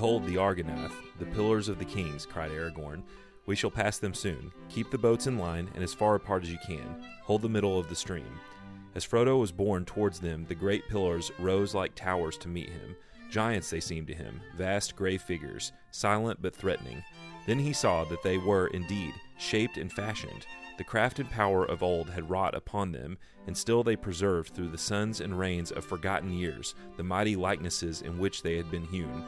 Behold the Argonath, the pillars of the kings, cried Aragorn. We shall pass them soon. Keep the boats in line, and as far apart as you can. Hold the middle of the stream. As Frodo was borne towards them, the great pillars rose like towers to meet him. Giants they seemed to him, vast gray figures, silent but threatening. Then he saw that they were, indeed, shaped and fashioned. The craft and power of old had wrought upon them, and still they preserved through the suns and rains of forgotten years the mighty likenesses in which they had been hewn.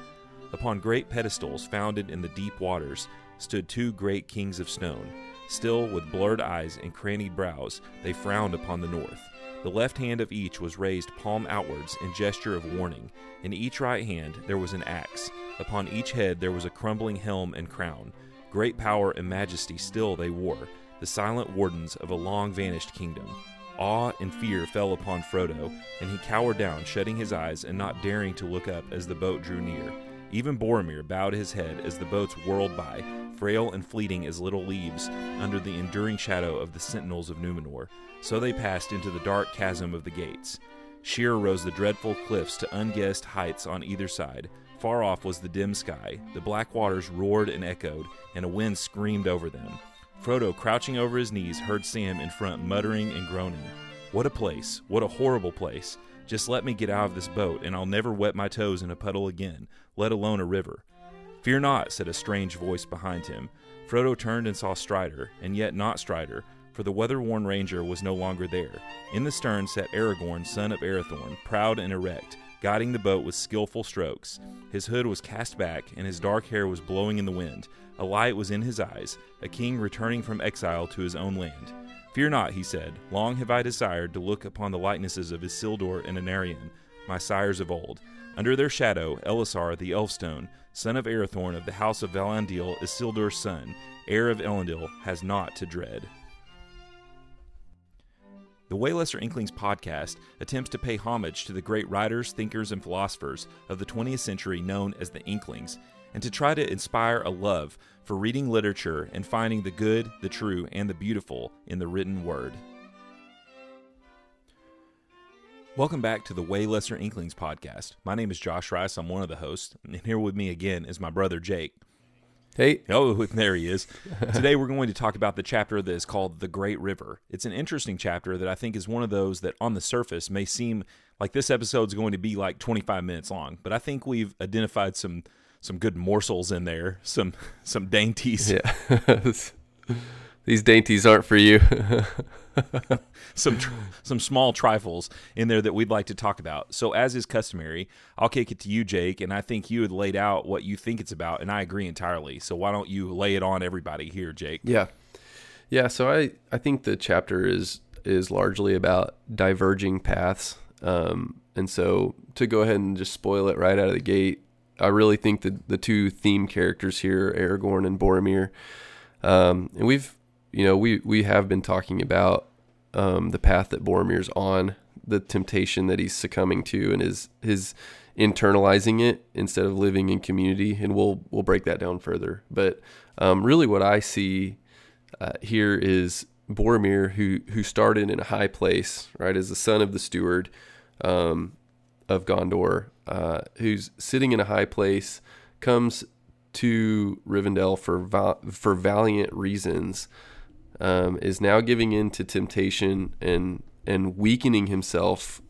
Upon great pedestals founded in the deep waters stood two great kings of stone. Still, with blurred eyes and crannied brows, they frowned upon the north. The left hand of each was raised palm outwards in gesture of warning. In each right hand there was an axe. Upon each head there was a crumbling helm and crown. Great power and majesty still they wore, the silent wardens of a long vanished kingdom. Awe and fear fell upon Frodo, and he cowered down, shutting his eyes and not daring to look up as the boat drew near. Even Boromir bowed his head as the boats whirled by, frail and fleeting as little leaves, under the enduring shadow of the sentinels of Numenor. So they passed into the dark chasm of the gates. Sheer rose the dreadful cliffs to unguessed heights on either side. Far off was the dim sky. The black waters roared and echoed, and a wind screamed over them. Frodo, crouching over his knees, heard Sam in front muttering and groaning. What a place! What a horrible place! Just let me get out of this boat, and I'll never wet my toes in a puddle again, let alone a river. Fear not, said a strange voice behind him. Frodo turned and saw Strider, and yet not Strider, for the weather worn ranger was no longer there. In the stern sat Aragorn, son of Arathorn, proud and erect, guiding the boat with skilful strokes. His hood was cast back, and his dark hair was blowing in the wind. A light was in his eyes, a king returning from exile to his own land. Fear not, he said. Long have I desired to look upon the likenesses of Isildur and Anarion, my sires of old. Under their shadow, Elessar the Elfstone, son of Arathorn of the house of Valandil, Isildur's son, heir of Elendil, has naught to dread. The Way Lesser Inklings podcast attempts to pay homage to the great writers, thinkers, and philosophers of the 20th century known as the Inklings, and to try to inspire a love for reading literature and finding the good, the true, and the beautiful in the written word. Welcome back to the Way Lesser Inklings podcast. My name is Josh Rice. I'm one of the hosts, and here with me again is my brother Jake. Hey. Oh, there he is. Today we're going to talk about the chapter that is called The Great River. It's an interesting chapter that I think is one of those that on the surface may seem like this episode is going to be like 25 minutes long, but I think we've identified some some good morsels in there, some some dainties. Yeah. These dainties aren't for you. some tr- some small trifles in there that we'd like to talk about. So as is customary, I'll kick it to you, Jake, and I think you had laid out what you think it's about, and I agree entirely. So why don't you lay it on everybody here, Jake? Yeah. Yeah, so I I think the chapter is is largely about diverging paths. Um, and so to go ahead and just spoil it right out of the gate, I really think that the two theme characters here, Aragorn and Boromir, um, and we've you know, we we have been talking about um, the path that Boromir's on, the temptation that he's succumbing to, and his his internalizing it instead of living in community, and we'll we'll break that down further. But um, really, what I see uh, here is Boromir, who who started in a high place, right, as the son of the steward um, of Gondor, uh, who's sitting in a high place, comes to Rivendell for val- for valiant reasons um, is now giving in to temptation and and weakening himself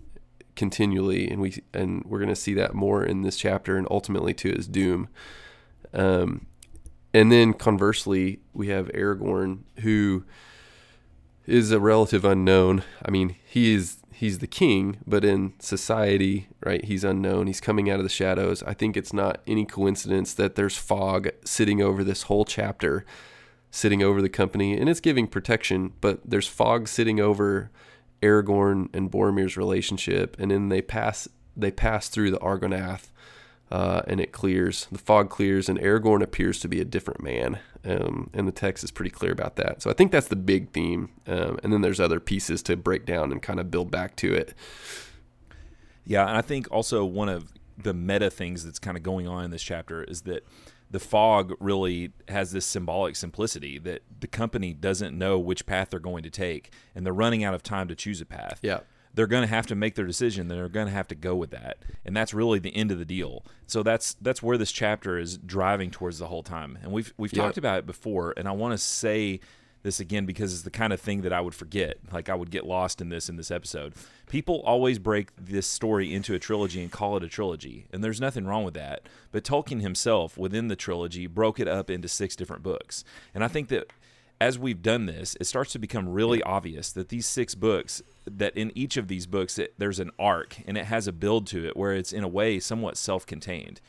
continually, and we and we're going to see that more in this chapter, and ultimately to his doom. Um, and then conversely, we have Aragorn, who is a relative unknown. I mean, he is he's the king, but in society, right, he's unknown. He's coming out of the shadows. I think it's not any coincidence that there's fog sitting over this whole chapter sitting over the company, and it's giving protection. But there's fog sitting over Aragorn and Boromir's relationship, and then they pass they pass through the Argonath, uh, and it clears. The fog clears, and Aragorn appears to be a different man. Um, and the text is pretty clear about that. So I think that's the big theme. Um, and then there's other pieces to break down and kind of build back to it. Yeah, and I think also one of the meta things that's kind of going on in this chapter is that the fog really has this symbolic simplicity that the company doesn't know which path they're going to take and they're running out of time to choose a path. Yeah. They're going to have to make their decision. They're going to have to go with that, and that's really the end of the deal. So that's that's where this chapter is driving towards the whole time. And we've we've Yep. talked about it before, and I want to say this again because it's the kind of thing that I would forget. Like I would get lost in this in this episode. People always break this story into a trilogy and call it a trilogy, and there's nothing wrong with that. But Tolkien himself, within the trilogy, broke it up into six different books, and I think that as we've done this, it starts to become really obvious that these six books, that in each of these books, it, there's an arc and it has a build to it where it's in a way somewhat self contained.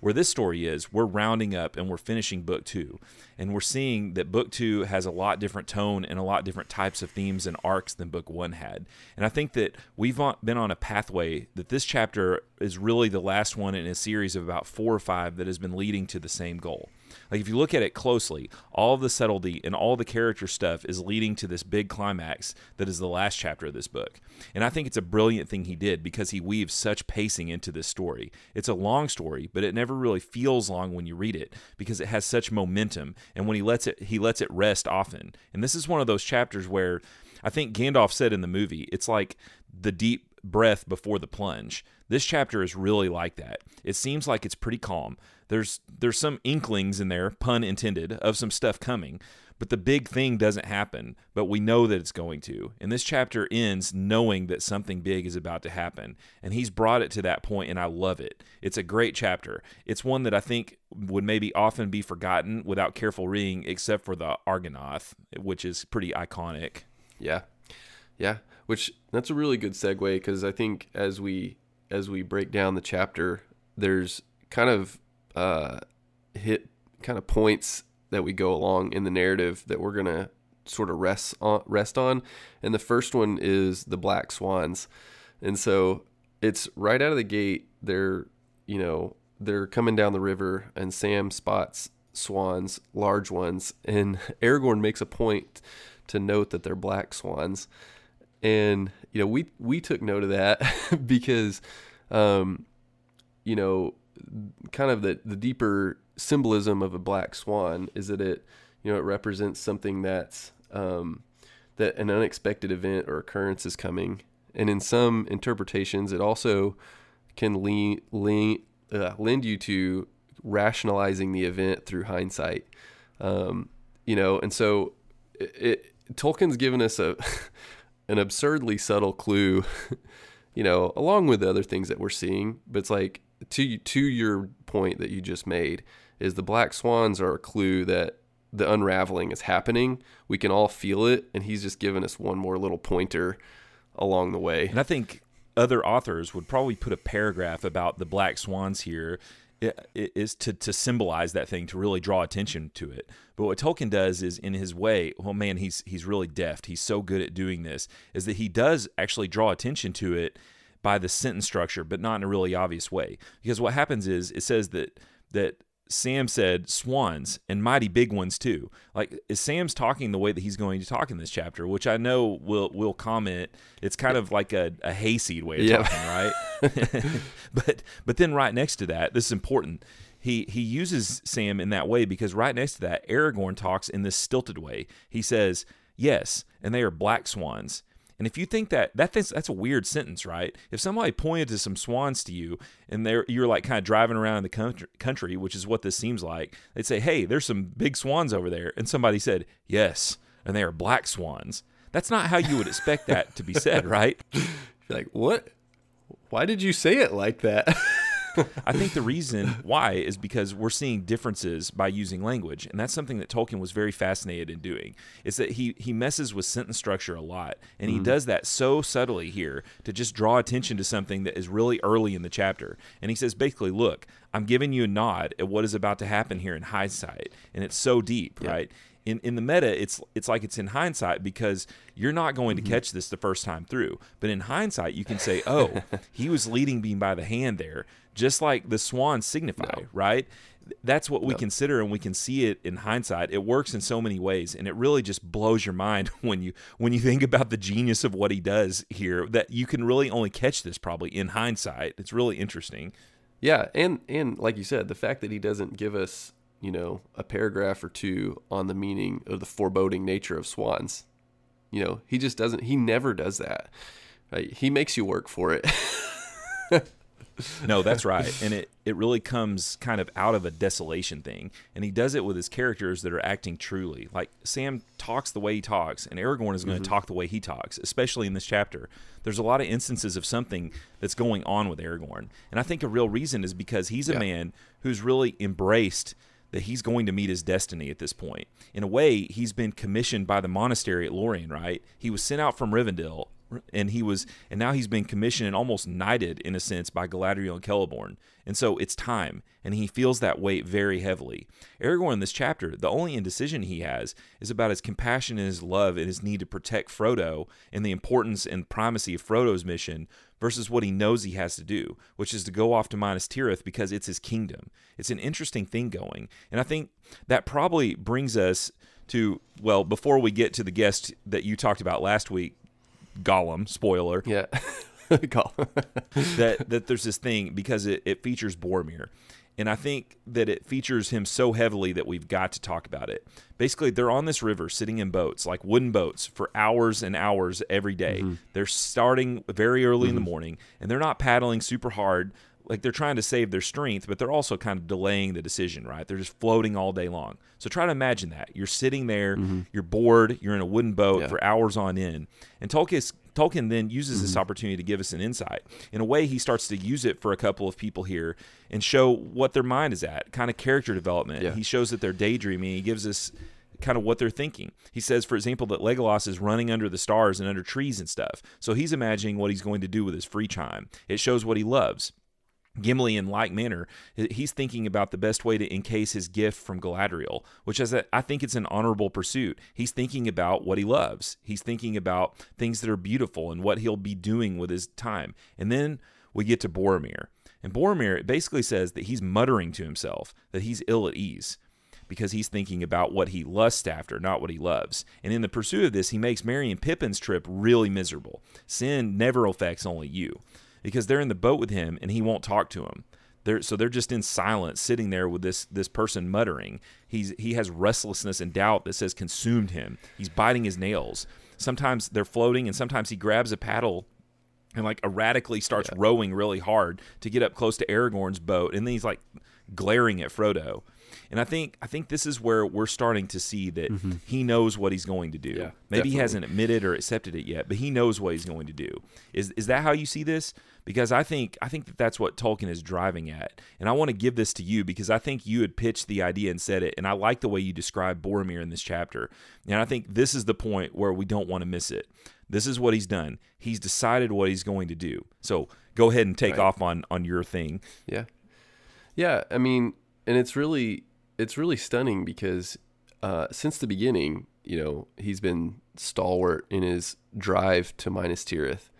Where this story is, we're rounding up and we're finishing book two. And we're seeing that book two has a lot different tone and a lot different types of themes and arcs than book one had. And I think that we've been on a pathway that this chapter is really the last one in a series of about four or five that has been leading to the same goal. Like if you look at it closely, all the subtlety and all the character stuff is leading to this big climax that is the last chapter of this book. And I think it's a brilliant thing he did because he weaves such pacing into this story. It's a long story, but it never really feels long when you read it because it has such momentum and when he lets it he lets it rest often. And this is one of those chapters where I think Gandalf said in the movie, it's like the deep breath before the plunge. This chapter is really like that. It seems like it's pretty calm. There's there's some inklings in there, pun intended, of some stuff coming, but the big thing doesn't happen, but we know that it's going to. And this chapter ends knowing that something big is about to happen, and he's brought it to that point and I love it. It's a great chapter. It's one that I think would maybe often be forgotten without careful reading except for the Argonath, which is pretty iconic. Yeah, yeah. Which that's a really good segue because I think as we as we break down the chapter, there's kind of uh, hit kind of points that we go along in the narrative that we're gonna sort of rest on rest on, and the first one is the black swans, and so it's right out of the gate. They're you know they're coming down the river, and Sam spots swans, large ones, and Aragorn makes a point to note that they're black swans. And you know, we we took note of that because um you know, kind of the the deeper symbolism of a black swan is that it you know, it represents something that's um that an unexpected event or occurrence is coming. And in some interpretations, it also can lean, lean, uh, lend you to rationalizing the event through hindsight. Um, you know, and so it, it, Tolkien's given us a an absurdly subtle clue, you know, along with the other things that we're seeing. But it's like to to your point that you just made is the black swans are a clue that the unraveling is happening. We can all feel it, and he's just given us one more little pointer along the way. And I think other authors would probably put a paragraph about the black swans here is to, to symbolize that thing to really draw attention to it. But what Tolkien does is in his way, well man, he's he's really deft. He's so good at doing this is that he does actually draw attention to it by the sentence structure, but not in a really obvious way. Because what happens is it says that that Sam said swans and mighty big ones too. Like is Sam's talking the way that he's going to talk in this chapter, which I know will will comment. It's kind of like a, a hayseed way of Yeah. talking, right? but but then right next to that, this is important. He he uses Sam in that way because right next to that, Aragorn talks in this stilted way. He says, "Yes, and they are black swans." And if you think that that that's a weird sentence, right? If somebody pointed to some swans to you and they're you're like kind of driving around in the country, country, which is what this seems like, they'd say, "Hey, there's some big swans over there," and somebody said, "Yes, and they are black swans." That's not how you would expect that to be said, right? You're like, what? Why did you say it like that? I think the reason why is because we're seeing differences by using language, and that's something that Tolkien was very fascinated in doing. Is that he he messes with sentence structure a lot, and he mm-hmm. does that so subtly here to just draw attention to something that is really early in the chapter. And he says basically, look, I'm giving you a nod at what is about to happen here in hindsight, and it's so deep, right? in in the meta it's it's like it's in hindsight because you're not going to mm-hmm. catch this the first time through but in hindsight you can say oh he was leading me by the hand there just like the swans signify right that's what we consider and we can see it in hindsight it works in so many ways and it really just blows your mind when you when you think about the genius of what he does here that you can really only catch this probably in hindsight it's really interesting Yeah, and and like you said, the fact that he doesn't give us, you know, a paragraph or two on the meaning of the foreboding nature of swans. You know, he just doesn't he never does that. Right? He makes you work for it. no, that's right. And it, it really comes kind of out of a desolation thing. And he does it with his characters that are acting truly. Like Sam talks the way he talks, and Aragorn is going to mm-hmm. talk the way he talks, especially in this chapter. There's a lot of instances of something that's going on with Aragorn. And I think a real reason is because he's a yeah. man who's really embraced that he's going to meet his destiny at this point. In a way, he's been commissioned by the monastery at Lorien, right? He was sent out from Rivendell and he was and now he's been commissioned and almost knighted in a sense by Galadriel and Celeborn. And so it's time, and he feels that weight very heavily. Aragorn in this chapter, the only indecision he has is about his compassion and his love and his need to protect Frodo and the importance and primacy of Frodo's mission versus what he knows he has to do, which is to go off to Minas Tirith because it's his kingdom. It's an interesting thing going. And I think that probably brings us to, well, before we get to the guest that you talked about last week, Gollum, spoiler. Yeah. that that there's this thing because it, it features Boromir. And I think that it features him so heavily that we've got to talk about it. Basically, they're on this river sitting in boats, like wooden boats, for hours and hours every day. Mm-hmm. They're starting very early mm-hmm. in the mm-hmm. morning and they're not paddling super hard. Like they're trying to save their strength, but they're also kind of delaying the decision, right? They're just floating all day long. So try to imagine that. You're sitting there, mm-hmm. you're bored, you're in a wooden boat yeah. for hours on end. And Tolkien Tolkien then uses mm-hmm. this opportunity to give us an insight. In a way, he starts to use it for a couple of people here and show what their mind is at, kind of character development. Yeah. He shows that they're daydreaming. He gives us kind of what they're thinking. He says, for example, that Legolas is running under the stars and under trees and stuff. So he's imagining what he's going to do with his free time. It shows what he loves. Gimli, in like manner, he's thinking about the best way to encase his gift from Galadriel, which is, a, I think, it's an honorable pursuit. He's thinking about what he loves. He's thinking about things that are beautiful and what he'll be doing with his time. And then we get to Boromir, and Boromir basically says that he's muttering to himself that he's ill at ease because he's thinking about what he lusts after, not what he loves. And in the pursuit of this, he makes Merry and Pippin's trip really miserable. Sin never affects only you because they're in the boat with him and he won't talk to them. They're, so they're just in silence, sitting there with this this person muttering. He's he has restlessness and doubt that says consumed him. He's biting his nails. Sometimes they're floating, and sometimes he grabs a paddle and like erratically starts yeah. rowing really hard to get up close to Aragorn's boat, and then he's like glaring at Frodo. And I think I think this is where we're starting to see that mm-hmm. he knows what he's going to do. Yeah, Maybe definitely. he hasn't admitted or accepted it yet, but he knows what he's going to do. Is is that how you see this? because I think I think that that's what Tolkien is driving at. And I want to give this to you because I think you had pitched the idea and said it, and I like the way you describe Boromir in this chapter. And I think this is the point where we don't want to miss it. This is what he's done. He's decided what he's going to do. So go ahead and take right. off on on your thing. Yeah, yeah. I mean, and it's really it's really stunning because uh, since the beginning, you know, he's been stalwart in his drive to Minas Tirith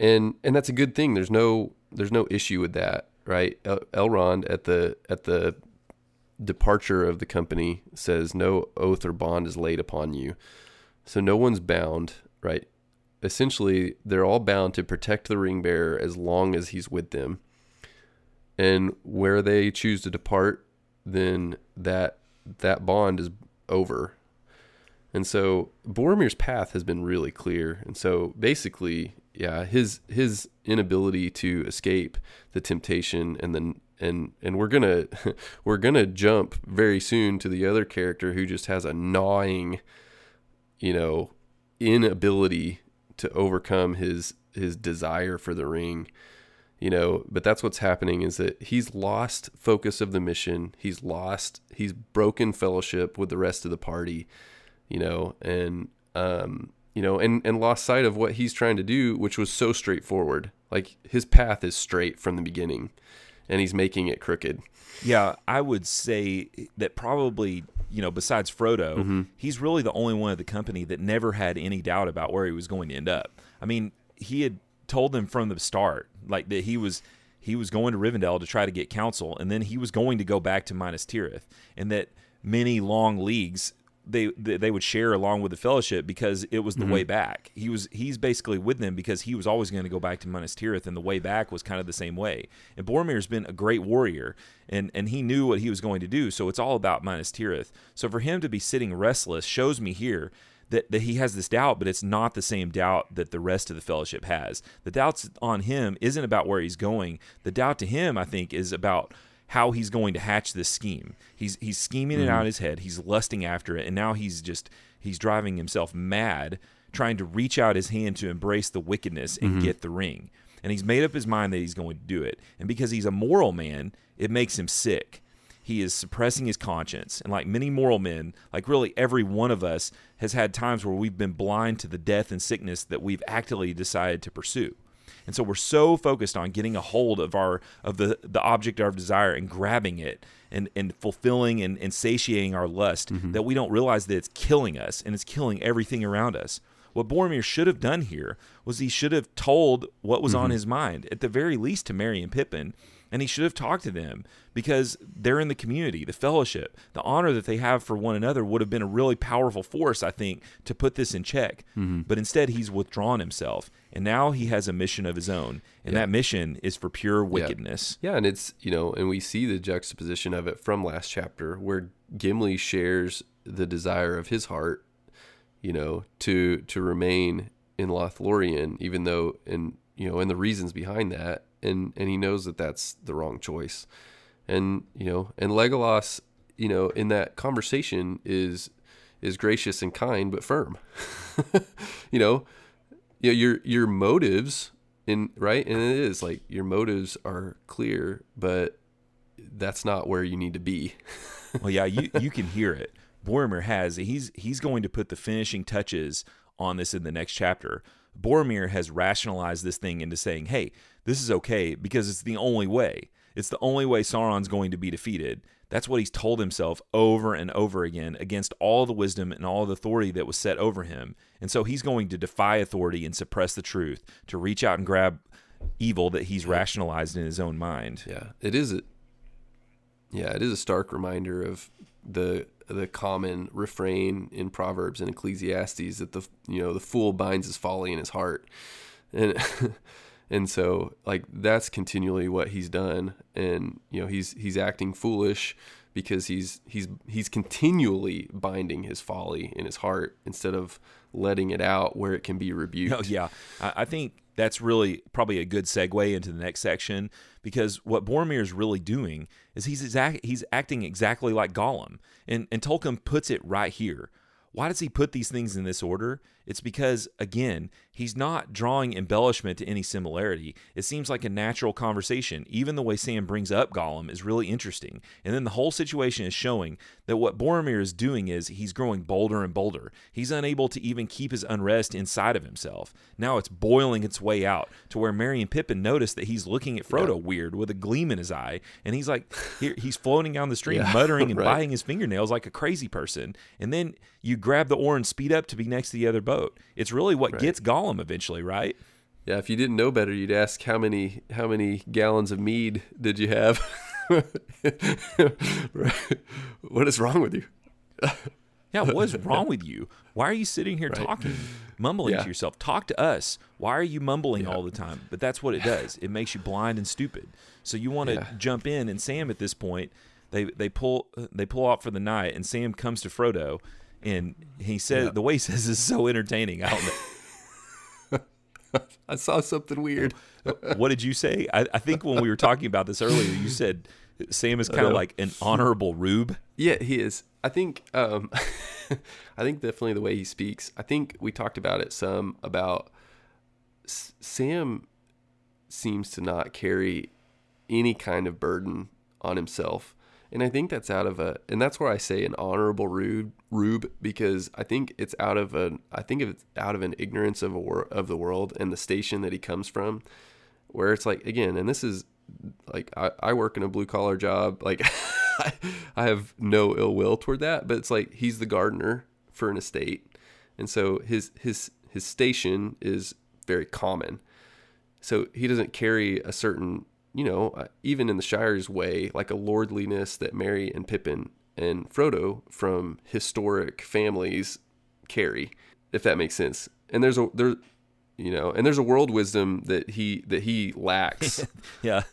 and and that's a good thing. There's no there's no issue with that, right? El- Elrond at the at the departure of the company says no oath or bond is laid upon you, so no one's bound, right? Essentially, they're all bound to protect the ring bearer as long as he's with them, and where they choose to depart, then that that bond is over. And so Boromir's path has been really clear. And so basically, yeah, his his inability to escape the temptation and then and and we're gonna we're gonna jump very soon to the other character who just has a gnawing, you know, inability to overcome his his desire for the ring you know but that's what's happening is that he's lost focus of the mission he's lost he's broken fellowship with the rest of the party you know and um you know, and, and lost sight of what he's trying to do, which was so straightforward. Like his path is straight from the beginning, and he's making it crooked. Yeah, I would say that probably, you know, besides Frodo, mm-hmm. he's really the only one of the company that never had any doubt about where he was going to end up. I mean, he had told them from the start, like that he was he was going to Rivendell to try to get counsel, and then he was going to go back to Minas Tirith, and that many long leagues they they would share along with the fellowship because it was the mm-hmm. way back. He was he's basically with them because he was always going to go back to Minas Tirith, and the way back was kind of the same way. And Boromir's been a great warrior, and and he knew what he was going to do. So it's all about Minas Tirith. So for him to be sitting restless shows me here that, that he has this doubt, but it's not the same doubt that the rest of the fellowship has. The doubts on him isn't about where he's going. The doubt to him, I think, is about how he's going to hatch this scheme. He's he's scheming mm-hmm. it out in his head. He's lusting after it, and now he's just he's driving himself mad, trying to reach out his hand to embrace the wickedness and mm-hmm. get the ring. And he's made up his mind that he's going to do it. And because he's a moral man, it makes him sick he is suppressing his conscience. And like many moral men, like really every one of us has had times where we've been blind to the death and sickness that we've actively decided to pursue. And so we're so focused on getting a hold of our of the the object of our desire and grabbing it and and fulfilling and, and satiating our lust mm-hmm. that we don't realize that it's killing us and it's killing everything around us. What Boromir should have done here was he should have told what was mm-hmm. on his mind, at the very least to Merry and Pippin, and he should have talked to them because they're in the community, the fellowship, the honor that they have for one another would have been a really powerful force, I think, to put this in check. Mm-hmm. But instead, he's withdrawn himself, and now he has a mission of his own, and yeah. that mission is for pure wickedness. Yeah. yeah, and it's you know, and we see the juxtaposition of it from last chapter where Gimli shares the desire of his heart, you know, to to remain in Lothlorien, even though and you know, and the reasons behind that and and he knows that that's the wrong choice. And you know and legolas you know in that conversation is is gracious and kind but firm. You know you know your your motives in right? And it is like your motives are clear but that's not where you need to be. Well yeah you you can hear it. Boromir has he's he's going to put the finishing touches on this in the next chapter Boromir has rationalized this thing into saying, hey, this is okay because it's the only way. It's the only way Sauron's going to be defeated. That's what he's told himself over and over again against all the wisdom and all the authority that was set over him. And so he's going to defy authority and suppress the truth to reach out and grab evil that he's rationalized in his own mind. Yeah, it is a yeah, it is a stark reminder of the the common refrain in Proverbs and Ecclesiastes that the you know the fool binds his folly in his heart, and and so like that's continually what he's done, and you know he's he's acting foolish because he's he's he's continually binding his folly in his heart instead of letting it out where it can be rebuked. Oh yeah, I think that's really probably a good segue into the next section because what Boromir is really doing is he's exact, he's acting exactly like Gollum, and and Tolkien puts it right here. Why does he put these things in this order? It's because, again, he's not drawing embellishment to any similarity. It seems like a natural conversation. Even the way Sam brings up Gollum is really interesting. And then the whole situation is showing that what Boromir is doing is he's growing bolder and bolder. He's unable to even keep his unrest inside of himself. Now it's boiling its way out to where Merry and Pippin notice that he's looking at Frodo yeah. weird with a gleam in his eye. And he's like, he's floating down the stream, yeah, muttering and right. biting his fingernails like a crazy person. And then you grab the oar and speed up to be next to the other boat. It's really what right. gets Gollum eventually, right? Yeah, if you didn't know better, you'd ask how many how many gallons of mead did you have? what is wrong with you? yeah, what is wrong with you? Why are you sitting here right. talking, mumbling yeah. to yourself? Talk to us. Why are you mumbling yeah. all the time? But that's what it does. It makes you blind and stupid. So you want to yeah. jump in, and Sam at this point, they they pull they pull off for the night, and Sam comes to Frodo and he said yeah. the way he says is so entertaining. I don't know. I saw something weird. what did you say? I, I, think when we were talking about this earlier, you said Sam is kind of like an honorable rube. Yeah, he is. I think. Um, I think definitely the way he speaks. I think we talked about it some about S- Sam seems to not carry any kind of burden on himself and I think that's out of a, and that's where I say an honorable rube, rube because I think it's out of a, I think it's out of an ignorance of a of the world and the station that he comes from, where it's like again, and this is like I, I work in a blue collar job, like I have no ill will toward that, but it's like he's the gardener for an estate, and so his his his station is very common, so he doesn't carry a certain you know, uh, even in the Shire's way, like a lordliness that Merry and Pippin and Frodo from historic families carry, if that makes sense. And there's a there, you know, and there's a world wisdom that he that he lacks. yeah,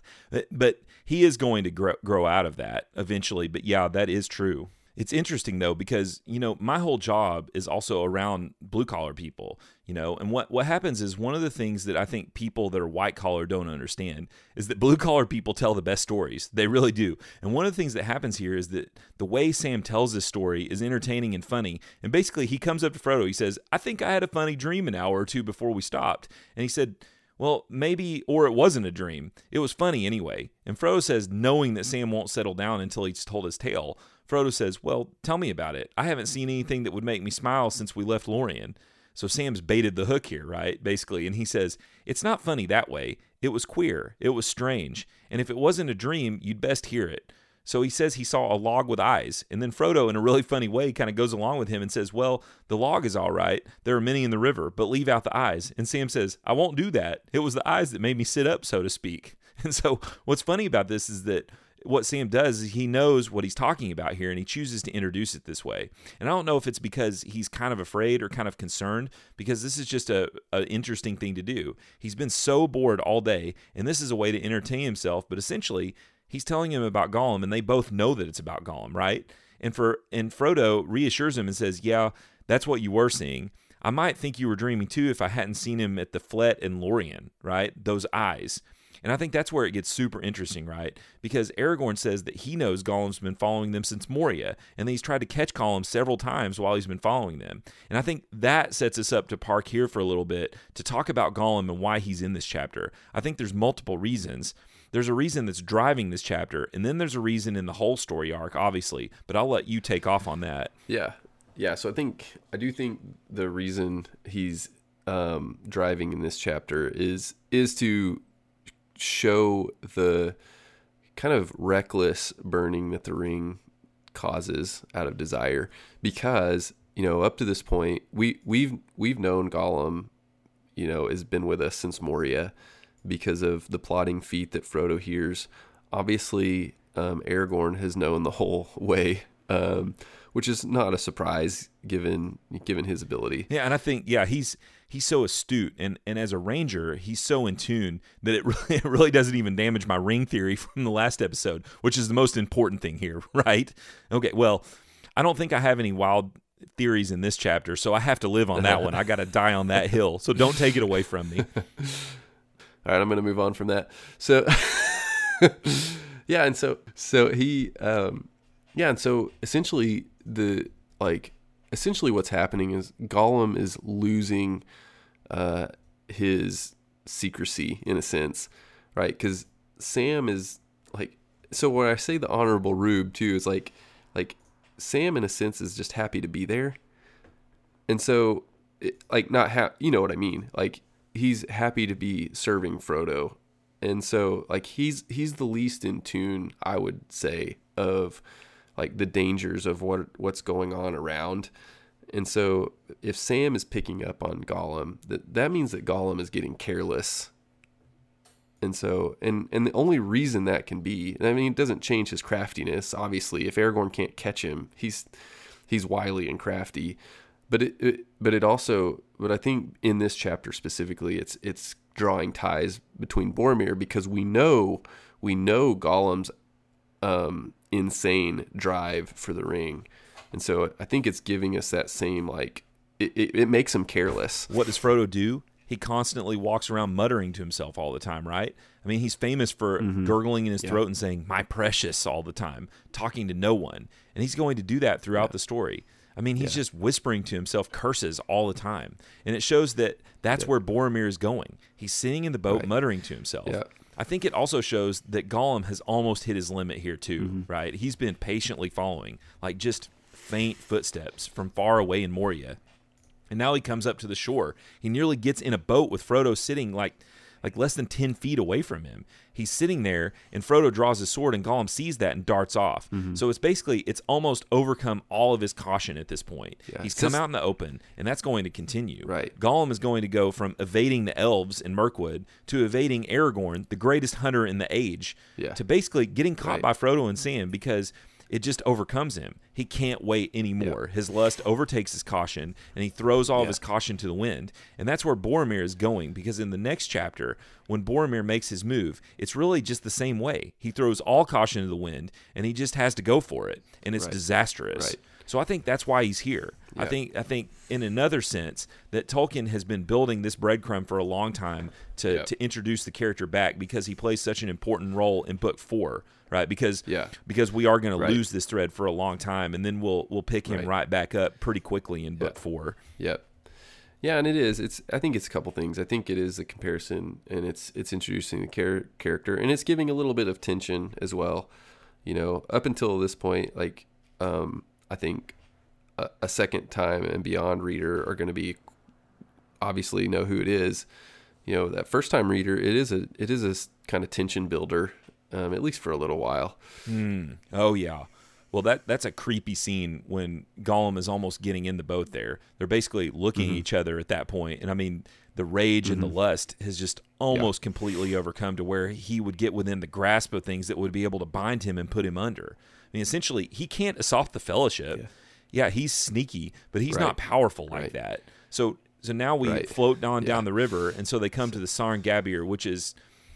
but he is going to grow grow out of that eventually. But yeah, that is true. It's interesting though because you know my whole job is also around blue collar people, you know, and what what happens is one of the things that I think people that are white collar don't understand is that blue collar people tell the best stories. They really do. And one of the things that happens here is that the way Sam tells this story is entertaining and funny. And basically he comes up to Frodo, he says, "I think I had a funny dream an hour or two before we stopped." And he said, well, maybe, or it wasn't a dream. It was funny anyway. And Frodo says, knowing that Sam won't settle down until he's told his tale, Frodo says, Well, tell me about it. I haven't seen anything that would make me smile since we left Lorien. So Sam's baited the hook here, right? Basically. And he says, It's not funny that way. It was queer. It was strange. And if it wasn't a dream, you'd best hear it. So he says he saw a log with eyes. And then Frodo, in a really funny way, kind of goes along with him and says, Well, the log is all right. There are many in the river, but leave out the eyes. And Sam says, I won't do that. It was the eyes that made me sit up, so to speak. And so what's funny about this is that what Sam does is he knows what he's talking about here and he chooses to introduce it this way. And I don't know if it's because he's kind of afraid or kind of concerned because this is just a, a interesting thing to do. He's been so bored all day and this is a way to entertain himself, but essentially he's telling him about Gollum and they both know that it's about Gollum, right? And for and Frodo reassures him and says, "Yeah, that's what you were seeing. I might think you were dreaming too if I hadn't seen him at the Flet in Lorien, right? Those eyes." And I think that's where it gets super interesting, right? Because Aragorn says that he knows Gollum's been following them since Moria, and he's tried to catch Gollum several times while he's been following them. And I think that sets us up to park here for a little bit to talk about Gollum and why he's in this chapter. I think there's multiple reasons. There's a reason that's driving this chapter, and then there's a reason in the whole story arc, obviously. But I'll let you take off on that. Yeah, yeah. So I think I do think the reason he's um, driving in this chapter is is to show the kind of reckless burning that the ring causes out of desire because you know up to this point we we've we've known Gollum you know has been with us since Moria because of the plotting feat that Frodo hears. Obviously um, Aragorn has known the whole way um, which is not a surprise given given his ability. Yeah and I think yeah he's he's so astute and and as a ranger he's so in tune that it really it really doesn't even damage my ring theory from the last episode which is the most important thing here right? Okay well i don't think i have any wild theories in this chapter so i have to live on that one. I got to die on that hill so don't take it away from me. All right i'm to move on from that. So yeah and so so he um yeah and so essentially the like essentially what's happening is Gollum is losing uh, his secrecy in a sense, right? Because Sam is like, so when I say the honorable Rube too, is like, like Sam in a sense is just happy to be there, and so it, like not ha- you know what I mean? Like he's happy to be serving Frodo, and so like he's he's the least in tune, I would say, of like the dangers of what what's going on around. And so if Sam is picking up on Gollum, that that means that Gollum is getting careless. And so and and the only reason that can be, I mean it doesn't change his craftiness, obviously. If Aragorn can't catch him, he's he's wily and crafty. But it, it but it also but I think in this chapter specifically it's it's drawing ties between Boromir because we know we know Gollum's um, insane drive for the ring. And so I think it's giving us that same like it, it, it, makes him careless. What does Frodo do? He constantly walks around muttering to himself all the time, right? I mean, he's famous for mm-hmm. gurgling in his yeah. throat and saying "my precious" all the time, talking to no one, and he's going to do that throughout yeah. the story. I mean, he's yeah. just whispering to himself curses all the time, and it shows that that's where Boromir is going. He's sitting in the boat, right. muttering to himself. I think it also shows that Gollum has almost hit his limit here too, mm-hmm. right? He's been patiently following, like just faint footsteps from far away in Moria. And now he comes up to the shore. He nearly gets in a boat with Frodo sitting like like less than 10 feet away from him. He's sitting there and Frodo draws his sword and Gollum sees that and darts off. Mm-hmm. So it's basically it's almost overcome all of his caution at this point. Yeah, He's come out in the open and that's going to continue. Right. Gollum is going to go from evading the elves in Mirkwood to evading Aragorn, the greatest hunter in the age, yeah. to basically getting caught right. by Frodo and Sam because it just overcomes him. he can't wait anymore. His lust overtakes his caution, and he throws all of his caution to the wind. And that's where Boromir is going, because in the next chapter, when Boromir makes his move, it's really just the same way. He throws all caution to the wind, and he just has to go for it, and it's Right. disastrous. Right. So I think that's why he's here. I think I think in another sense that Tolkien has been building this breadcrumb for a long time to Yeah. to introduce the character back because he plays such an important role in book 4, right? Because Yeah. because we are going Right. to lose this thread for a long time and then we'll we'll pick him Right. right, back up pretty quickly in book 4. Yep. Yeah, and it is. It's. I think it's a couple things. I think it is a comparison, and it's it's introducing the char- character, and it's giving a little bit of tension as well. You know, up until this point, like um, I think a, a second time and beyond reader are going to be obviously know who it is. You know, that first time reader, it is a it is a kind of tension builder, um, at least for a little while. Oh yeah. Well, that that's a creepy scene when Gollum is almost getting in the boat. There, they're basically looking Mm-hmm. at each other at that point, and I mean, the rage and the lust has just almost completely overcome to where he would get within the grasp of things that would be able to bind him and put him under. I mean, essentially, he can't assault the Fellowship. Yeah, he's sneaky, but he's not powerful like Right. that. So, so now we Right. float on Yeah. down the river, and so they come to the Sarn Gebir, which is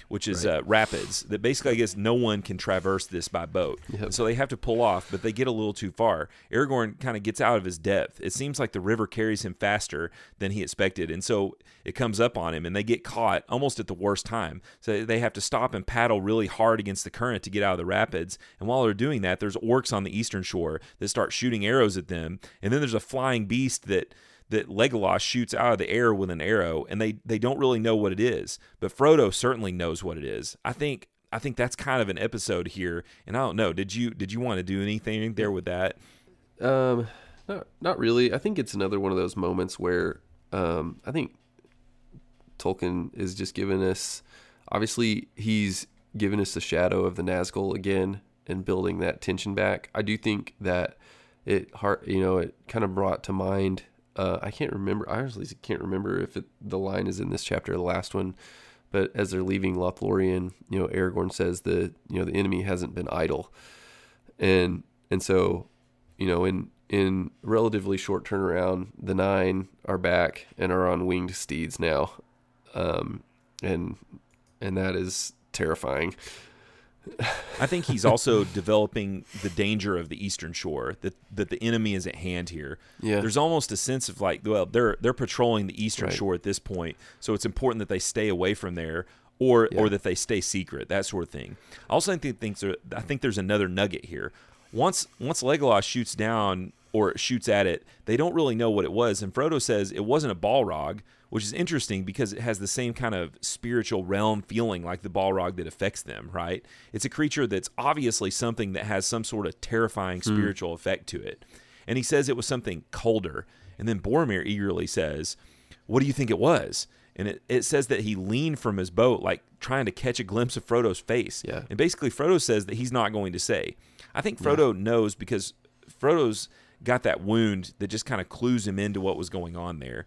which is uh, rapids that basically I guess no one can traverse this by boat. Yep. So they have to pull off, but they get a little too far. Aragorn kind of gets out of his depth. It seems like the river carries him faster than he expected, and so it comes up on him, and they get caught almost at the worst time. So they have to stop and paddle really hard against the current to get out of the rapids. And while they're doing that, there's orcs on the eastern shore that start shooting arrows at them, and then there's a flying beast that that Legolas shoots out of the air with an arrow, and they they don't really know what it is, but Frodo certainly knows what it is. I think I think that's kind of an episode here, and I don't know. Did you did you want to do anything there with that? Um, not not really. I think it's another one of those moments where um, I think Tolkien is just giving us. Obviously, he's given us the shadow of the Nazgul again and building that tension back. I do think that it heart you know it kind of brought to mind. Uh, I can't remember. I honestly can't remember if it, the line is in this chapter or the last one. But as they're leaving Lothlorien, you know, Aragorn says the you know the enemy hasn't been idle, and and so you know, in in relatively short turnaround, the nine are back and are on winged steeds now, um, and and that is terrifying. I think he's also developing the danger of the eastern shore that that the enemy is at hand here. Yeah. There's almost a sense of like, well, they're they're patrolling the eastern Right. shore at this point, so it's important that they stay away from there or Yeah. or that they stay secret, that sort of thing. I also think thinks there, I think there's another nugget here. Once once Legolas shoots down or shoots at it, they don't really know what it was, and Frodo says it wasn't a Balrog, which is interesting because it has the same kind of spiritual realm feeling like the Balrog that affects them, right? It's a creature that's obviously something that has some sort of terrifying hmm. spiritual effect to it. And he says it was something colder. And then Boromir eagerly says, What do you think it was? And it, it says that he leaned from his boat, like trying to catch a glimpse of Frodo's face. Yeah. And basically, Frodo says that he's not going to say. I think Frodo knows because Frodo's got that wound that just kind of clues him into what was going on there.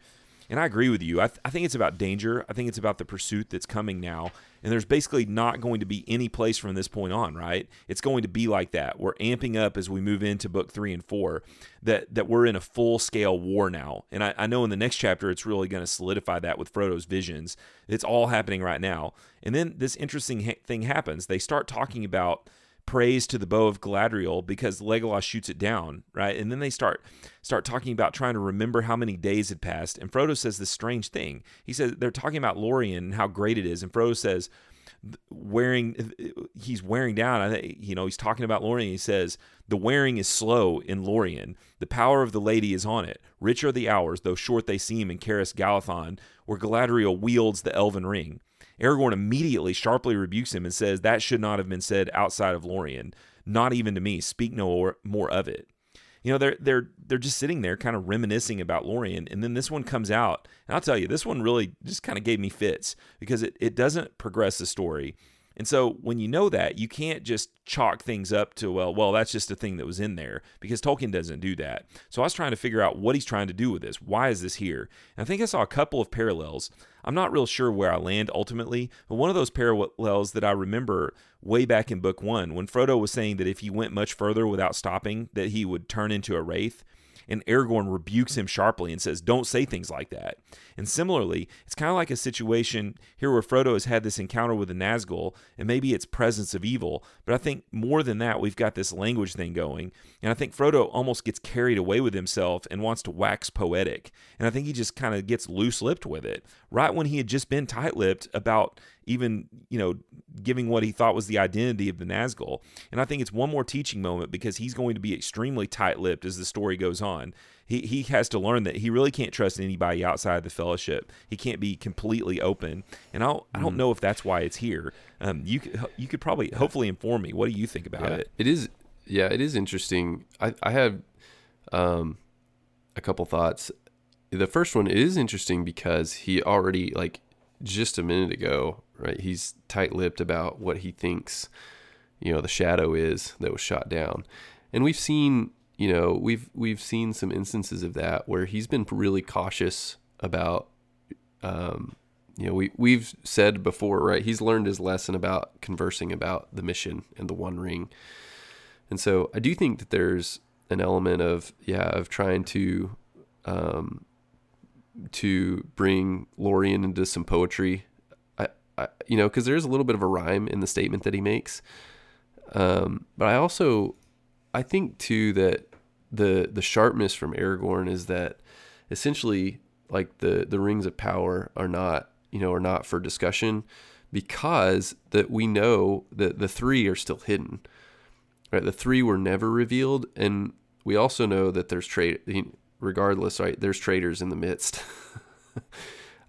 And I agree with you. I, th- I think it's about danger. I think it's about the pursuit that's coming now. And there's basically not going to be any place from this point on, right? It's going to be like that. We're amping up as we move into book three and four that, that we're in a full scale war now. And I, I know in the next chapter, it's really going to solidify that with Frodo's visions. It's all happening right now. And then this interesting ha- thing happens. They start talking about praise to the bow of Galadriel because Legolas shoots it down, right? And then they start start talking about trying to remember how many days had passed. And Frodo says this strange thing. He says they're talking about Lorien and how great it is, and Frodo says wearing he's wearing down. I you know he's talking about Lorien. He says the wearing is slow in Lorien. The power of the lady is on it. Rich are the hours, though short they seem in Caras Galadhon, where Galadriel wields the elven ring. Aragorn immediately sharply rebukes him and says that should not have been said outside of Lorien, not even to me. Speak no or- more of it. You know, they're they're they're just sitting there kind of reminiscing about Lorien, and then this one comes out, and I'll tell you, this one really just kind of gave me fits because it, it doesn't progress the story. And so when you know that, you can't just chalk things up to, well, well, that's just a thing that was in there because Tolkien doesn't do that. So I was trying to figure out what he's trying to do with this. Why is this here? And I think I saw a couple of parallels. I'm not real sure where I land ultimately, but one of those parallels that I remember way back in book one, when Frodo was saying that if he went much further without stopping, that he would turn into a wraith and Aragorn rebukes him sharply and says, Don't say things like that. And similarly, it's kind of like a situation here where Frodo has had this encounter with the Nazgul, and maybe it's presence of evil, but I think more than that, we've got this language thing going. And I think Frodo almost gets carried away with himself and wants to wax poetic. And I think he just kind of gets loose lipped with it. Right when he had just been tight lipped about even you know giving what he thought was the identity of the Nazgul. And I think it's one more teaching moment because he's going to be extremely tight-lipped as the story goes on. He he has to learn that he really can't trust anybody outside the fellowship. He can't be completely open. And I don't, I don't mm-hmm. know if that's why it's here. Um, you could, you could probably hopefully inform me. What do you think about yeah, it? It is yeah, it is interesting. I I have um a couple thoughts. The first one is interesting because he already like just a minute ago right? He's tight-lipped about what he thinks, you know, the shadow is that was shot down. And we've seen, you know, we've we've seen some instances of that where he's been really cautious about um, you know, we we've said before, right? He's learned his lesson about conversing about the mission and the One Ring, and so I do think that there's an element of yeah of trying to um, to bring Lorien into some poetry you know, because there's a little bit of a rhyme in the statement that he makes. Um, but I also, I think too that the the sharpness from Aragorn is that essentially like the the rings of power are not you know are not for discussion because that we know that the three are still hidden right? The three were never revealed. And we also know that there's trade regardless right there's traitors in the midst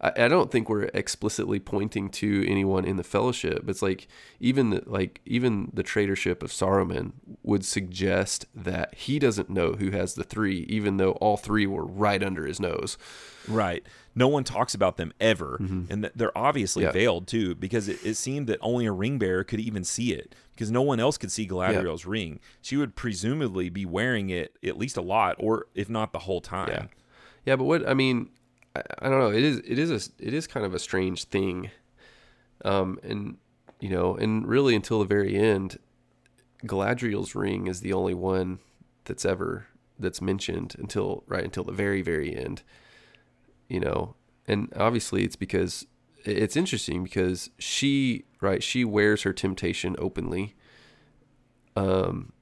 I, I don't think we're explicitly pointing to anyone in the fellowship. It's like even the, like even the traitorship of Saruman would suggest that he doesn't know who has the three, even though all three were right under his nose. Right. No one talks about them ever, mm-hmm. and they're obviously yeah. veiled too, because it, it, seemed that only a ring bearer could even see it, because no one else could see Galadriel's yeah. ring. She would presumably be wearing it at least a lot, or if not the whole time. Yeah. Yeah, but what I mean, I, I don't know. It is it is a it is kind of a strange thing, um, and you know, and really until the very end, Galadriel's ring is the only one that's ever that's mentioned until right until the very very end. You know, and obviously it's because it's interesting because she right she wears her temptation openly. Um,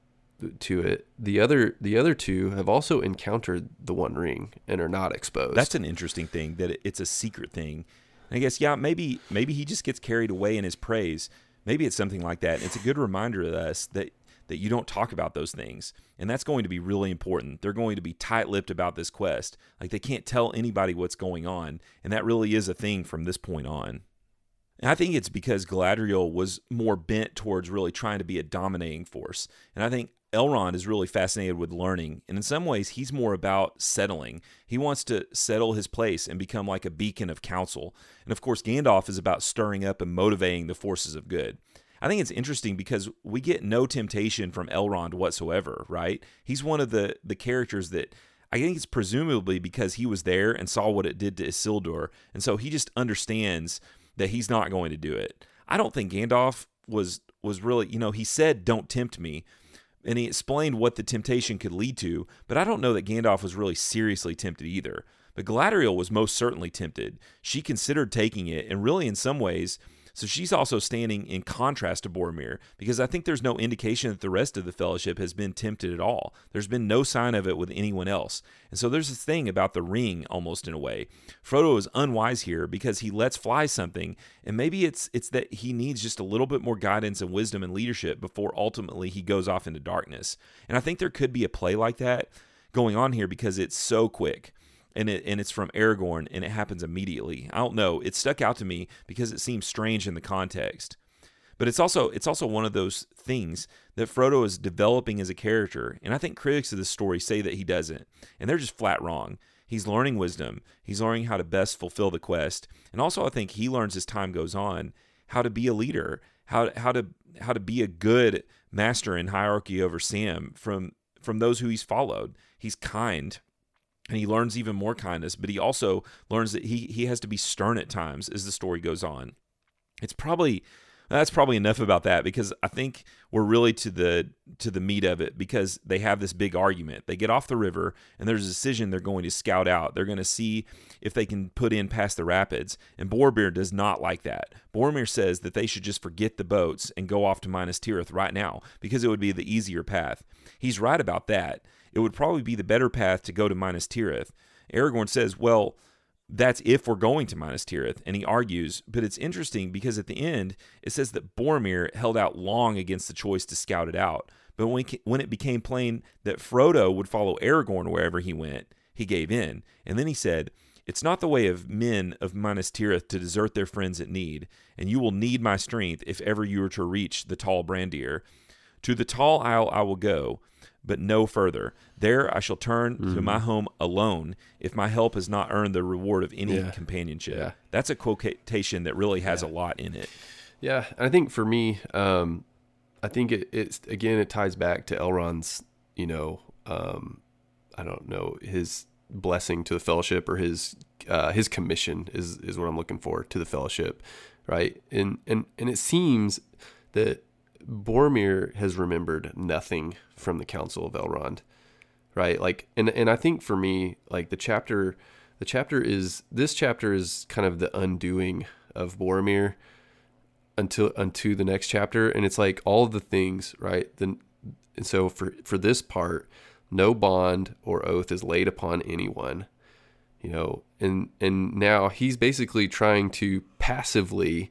to it. The other the other two have also encountered the One Ring and are not exposed. That's an interesting thing that it's a secret thing. And I guess yeah, maybe maybe he just gets carried away in his praise. Maybe it's something like that. It's a good reminder to us that that you don't talk about those things. And that's going to be really important. They're going to be tight-lipped about this quest. Like they can't tell anybody what's going on, and that really is a thing from this point on. I think it's because Galadriel was more bent towards really trying to be a dominating force. And I think Elrond is really fascinated with learning, and in some ways, he's more about settling. He wants to settle his place and become like a beacon of counsel. And of course, Gandalf is about stirring up and motivating the forces of good. I think it's interesting because we get no temptation from Elrond whatsoever, right? He's one of the the characters that I think it's presumably because he was there and saw what it did to Isildur, and so he just understands that he's not going to do it. I don't think Gandalf was was really, you know, he said, "Don't tempt me," and he explained what the temptation could lead to, but I don't know that Gandalf was really seriously tempted either. But Galadriel was most certainly tempted. She considered taking it, and really, in some ways, so she's also standing in contrast to Boromir because I think there's no indication that the rest of the fellowship has been tempted at all. There's been no sign of it with anyone else. And so there's this thing about the ring almost in a way. Frodo is unwise here because he lets fly something and maybe it's it's that he needs just a little bit more guidance and wisdom and leadership before ultimately he goes off into darkness. And I think there could be a play like that going on here because it's so quick and it and it's from Aragorn and it happens immediately. I don't know. It stuck out to me because it seems strange in the context. But it's also it's also one of those things that Frodo is developing as a character, and I think critics of this story say that he doesn't, and they're just flat wrong. He's learning wisdom. He's learning how to best fulfill the quest, and also I think he learns as time goes on how to be a leader, how how to how to be a good master in hierarchy over Sam from from those who he's followed. He's kind and he learns even more kindness, but he also learns that he he has to be stern at times as the story goes on. It's probably that's probably enough about that because I think we're really to the to the meat of it because they have this big argument. They get off the river and there's a decision they're going to scout out. They're going to see if they can put in past the rapids. And Boromir does not like that. Boromir says that they should just forget the boats and go off to Minas Tirith right now because it would be the easier path. He's right about that. It would probably be the better path to go to Minas Tirith. Aragorn says, "Well, that's if we're going to Minas Tirith. And he argues, but it's interesting because at the end, it says that Boromir held out long against the choice to scout it out. But when, when it became plain that Frodo would follow Aragorn wherever he went, he gave in. And then he said, It's not the way of men of Minas Tirith to desert their friends at need, and you will need my strength if ever you are to reach the Tol Brandir. To the tall isle I will go, but no further. There I shall turn mm. to my home alone if my help has not earned the reward of any yeah. companionship. Yeah. That's a quotation that really has yeah. a lot in it. Yeah, I think for me, um, I think it, it's again it ties back to Elrond's, you know, um, I don't know his blessing to the fellowship or his uh, his commission is is what I'm looking for to the fellowship, right? And and and it seems that Boromir has remembered nothing from the Council of Elrond, right? Like, and and I think for me, like the chapter, the chapter is this chapter is kind of the undoing of Boromir until unto the next chapter, and it's like all of the things, right? Then, and so for for this part, no bond or oath is laid upon anyone, you know, and and now he's basically trying to passively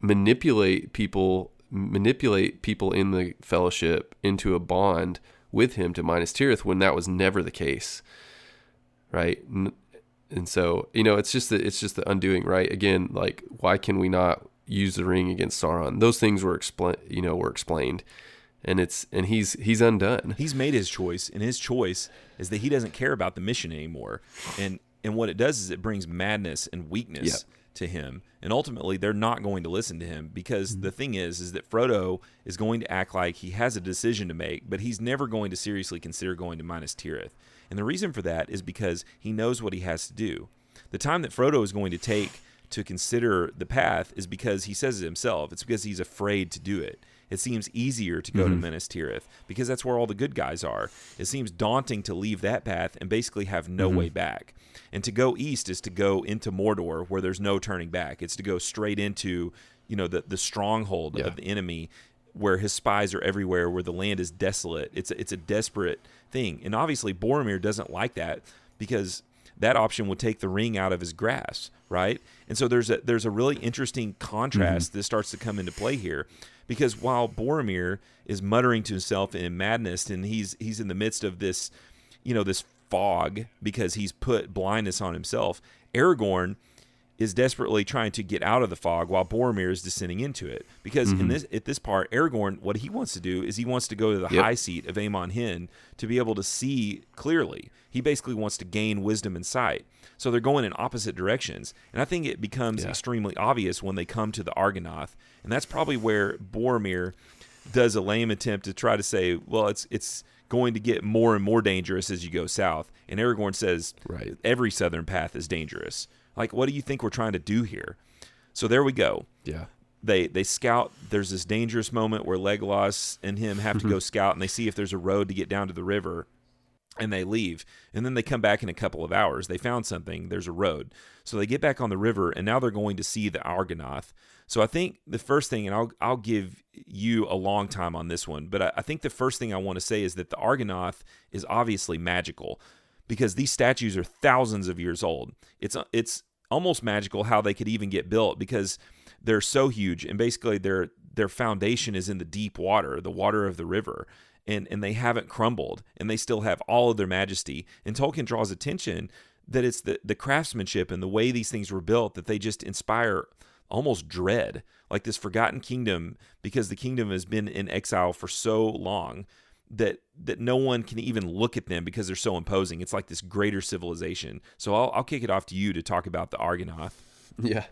manipulate people manipulate people in the fellowship into a bond with him to Minas Tirith when that was never the case, right? And so you know, it's just the it's just the undoing, right? Again, like why can we not use the ring against Sauron? Those things were explained, you know, were explained, and it's and he's he's undone. He's made his choice, and his choice is that he doesn't care about the mission anymore, and and what it does is it brings madness and weakness. Yep to him and ultimately they're not going to listen to him because mm-hmm. the thing is is that Frodo is going to act like he has a decision to make but he's never going to seriously consider going to Minas Tirith. And the reason for that is because he knows what he has to do. The time that Frodo is going to take to consider the path is because he says it himself. It's because he's afraid to do it it seems easier to go mm-hmm. to Minas Tirith because that's where all the good guys are. It seems daunting to leave that path and basically have no mm-hmm. way back. And to go east is to go into Mordor where there's no turning back. It's to go straight into, you know, the the stronghold yeah. of the enemy where his spies are everywhere, where the land is desolate. It's a, it's a desperate thing. And obviously Boromir doesn't like that because that option would take the ring out of his grasp, right? And so there's a there's a really interesting contrast mm-hmm. that starts to come into play here because while Boromir is muttering to himself in madness and he's he's in the midst of this you know this fog because he's put blindness on himself Aragorn is desperately trying to get out of the fog while Boromir is descending into it. Because mm-hmm. in this at this part, Aragorn, what he wants to do is he wants to go to the yep. high seat of Amon Hen to be able to see clearly. He basically wants to gain wisdom and sight. So they're going in opposite directions. And I think it becomes yeah. extremely obvious when they come to the Argonath. And that's probably where Boromir does a lame attempt to try to say, well, it's it's going to get more and more dangerous as you go south. And Aragorn says, right. every southern path is dangerous. Like, what do you think we're trying to do here? So there we go. Yeah. They they scout. There's this dangerous moment where Legolas and him have to go mm-hmm. scout, and they see if there's a road to get down to the river, and they leave. And then they come back in a couple of hours. They found something. There's a road. So they get back on the river, and now they're going to see the Argonath. So I think the first thing, and I'll I'll give you a long time on this one, but I, I think the first thing I want to say is that the Argonath is obviously magical because these statues are thousands of years old. It's uh, it's almost magical how they could even get built because they're so huge and basically their their foundation is in the deep water, the water of the river. And, and they haven't crumbled and they still have all of their majesty. And Tolkien draws attention that it's the, the craftsmanship and the way these things were built that they just inspire almost dread, like this forgotten kingdom, because the kingdom has been in exile for so long that that no one can even look at them because they're so imposing. It's like this greater civilization. So I'll I'll kick it off to you to talk about the Argonath. Yeah,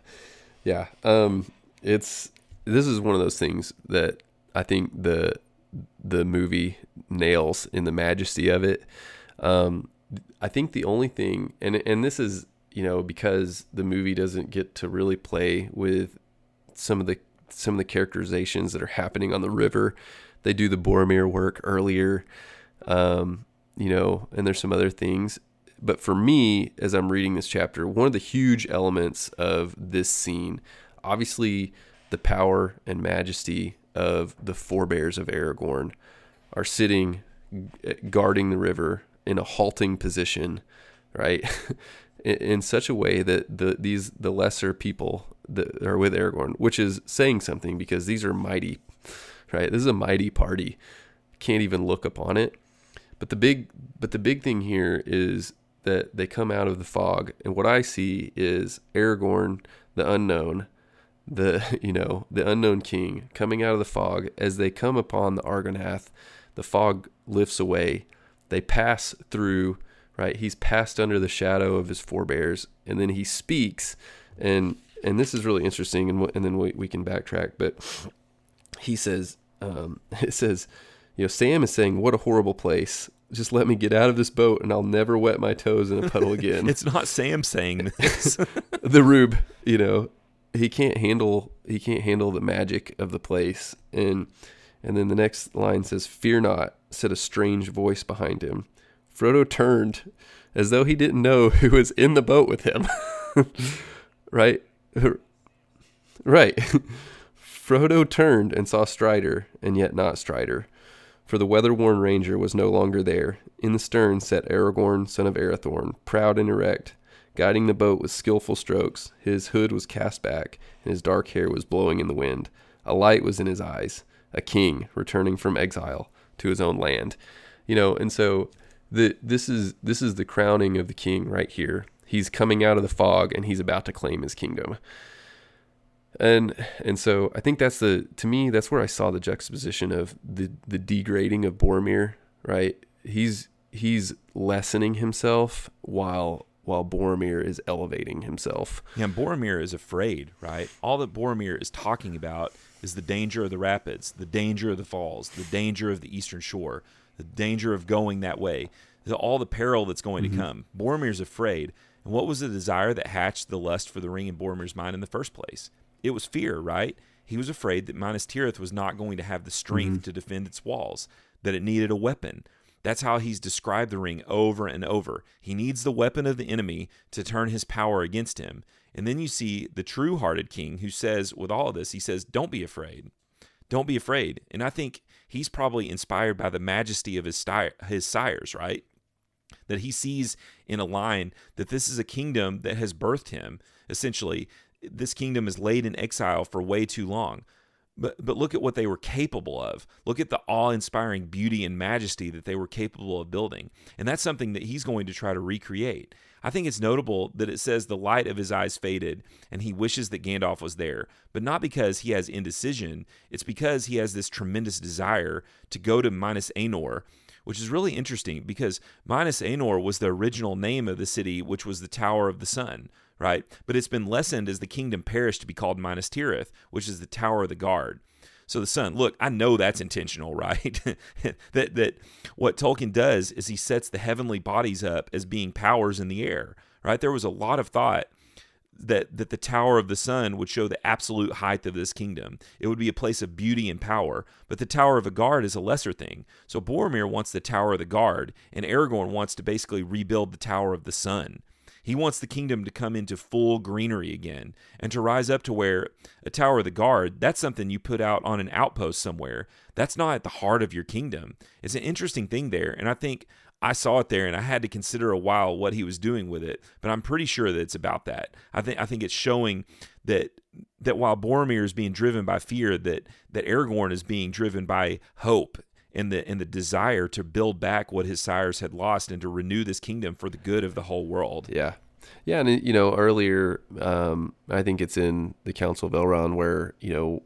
yeah. Um, it's this is one of those things that I think the the movie nails in the majesty of it. Um, I think the only thing, and and this is you know because the movie doesn't get to really play with some of the some of the characterizations that are happening on the river. They do the Boromir work earlier, um, you know, and there's some other things. But for me, as I'm reading this chapter, one of the huge elements of this scene, obviously, the power and majesty of the forebears of Aragorn are sitting guarding the river in a halting position, right? in, in, such a way that the these the lesser people that are with Aragorn, which is saying something because these are mighty, right? This is a mighty party. Can't even look upon it. But the big but the big thing here is that they come out of the fog, and what I see is Aragorn, the unknown, the you know the unknown king coming out of the fog as they come upon the Argonath. The fog lifts away. They pass through. Right, he's passed under the shadow of his forebears, and then he speaks, and and this is really interesting, and and then we we can backtrack. But he says, um, it says, you know, Sam is saying, "What a horrible place." just let me get out of this boat and I'll never wet my toes in a puddle again. it's not Sam saying this. the rube, you know, he can't handle he can't handle the magic of the place. And and then the next line says, "Fear not," said a strange voice behind him. Frodo turned as though he didn't know who was in the boat with him. right? Right. Frodo turned and saw Strider, and yet not Strider for the weather-worn ranger was no longer there. In the stern sat Aragorn, son of Arathorn, proud and erect, guiding the boat with skilful strokes. His hood was cast back, and his dark hair was blowing in the wind. A light was in his eyes, a king returning from exile to his own land. You know, and so the this is this is the crowning of the king right here. He's coming out of the fog and he's about to claim his kingdom and and so I think that's the to me that's where I saw the juxtaposition of the the degrading of Boromir. Right, he's he's lessening himself while while Boromir is elevating himself. Yeah, Boromir is afraid. Right, all that Boromir is talking about is the danger of the rapids, the danger of the falls, the danger of the eastern shore, the danger of going that way, all the peril that's going mm-hmm. to come. Boromir's afraid. And what was the desire that hatched the lust for the ring in Boromir's mind in the first place? It was fear, right? He was afraid that Minas Tirith was not going to have the strength mm-hmm. to defend its walls, that it needed a weapon. That's how he's described the ring over and over. He needs the weapon of the enemy to turn his power against him. And then you see the true hearted king who says, with all of this, he says, Don't be afraid. Don't be afraid. And I think he's probably inspired by the majesty of his, his sires, right? That he sees in a line that this is a kingdom that has birthed him, essentially, this kingdom is laid in exile for way too long. But, but look at what they were capable of. Look at the awe inspiring beauty and majesty that they were capable of building. And that's something that he's going to try to recreate. I think it's notable that it says the light of his eyes faded and he wishes that Gandalf was there, but not because he has indecision. It's because he has this tremendous desire to go to Minas Anor which is really interesting because Minas Anor was the original name of the city, which was the Tower of the Sun, right? But it's been lessened as the kingdom perished to be called Minas Tirith, which is the Tower of the Guard. So the sun, look, I know that's intentional, right? that that what Tolkien does is he sets the heavenly bodies up as being powers in the air, right? There was a lot of thought that that the tower of the sun would show the absolute height of this kingdom. It would be a place of beauty and power, but the tower of the guard is a lesser thing. So Boromir wants the tower of the guard, and Aragorn wants to basically rebuild the tower of the sun. He wants the kingdom to come into full greenery again and to rise up to where a tower of the guard, that's something you put out on an outpost somewhere. That's not at the heart of your kingdom. It's an interesting thing there. And I think I saw it there and I had to consider a while what he was doing with it, but I'm pretty sure that it's about that. I think I think it's showing that that while Boromir is being driven by fear, that that Aragorn is being driven by hope and the and the desire to build back what his sires had lost and to renew this kingdom for the good of the whole world. Yeah. Yeah, and you know, earlier um, I think it's in the Council of Elrond where, you know,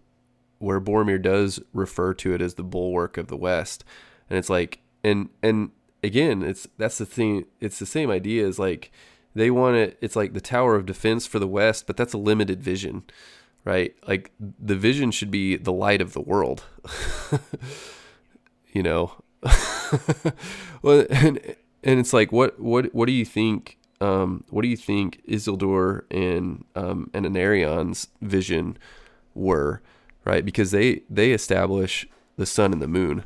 where Boromir does refer to it as the bulwark of the West. And it's like and and again, it's that's the thing it's the same idea as like they want it it's like the tower of defense for the West, but that's a limited vision. Right? Like the vision should be the light of the world. you know. well, and and it's like what what what do you think um, what do you think Isildur and um, and Anarion's vision were, right? Because they they establish the sun and the moon,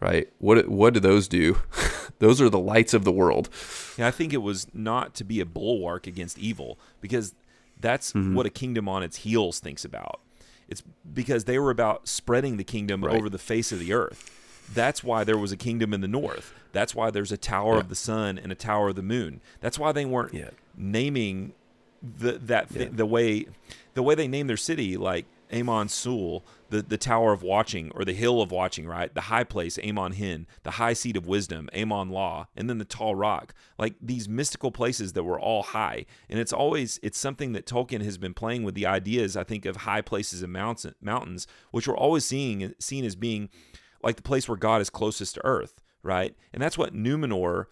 right? What what do those do? those are the lights of the world. Yeah, I think it was not to be a bulwark against evil because that's mm-hmm. what a kingdom on its heels thinks about. It's because they were about spreading the kingdom right. over the face of the earth. That's why there was a kingdom in the north. That's why there's a tower yeah. of the sun and a tower of the moon. That's why they weren't yeah. naming the that th- yeah. the way the way they name their city like Amon Sul, the, the Tower of Watching or the Hill of Watching, right? The high place, Amon Hen, the high seat of wisdom, Amon Lhaw, and then the tall rock. Like these mystical places that were all high. And it's always it's something that Tolkien has been playing with the ideas, I think, of high places and mountains mountains, which we're always seeing seen as being like the place where God is closest to earth, right? And that's what Numenor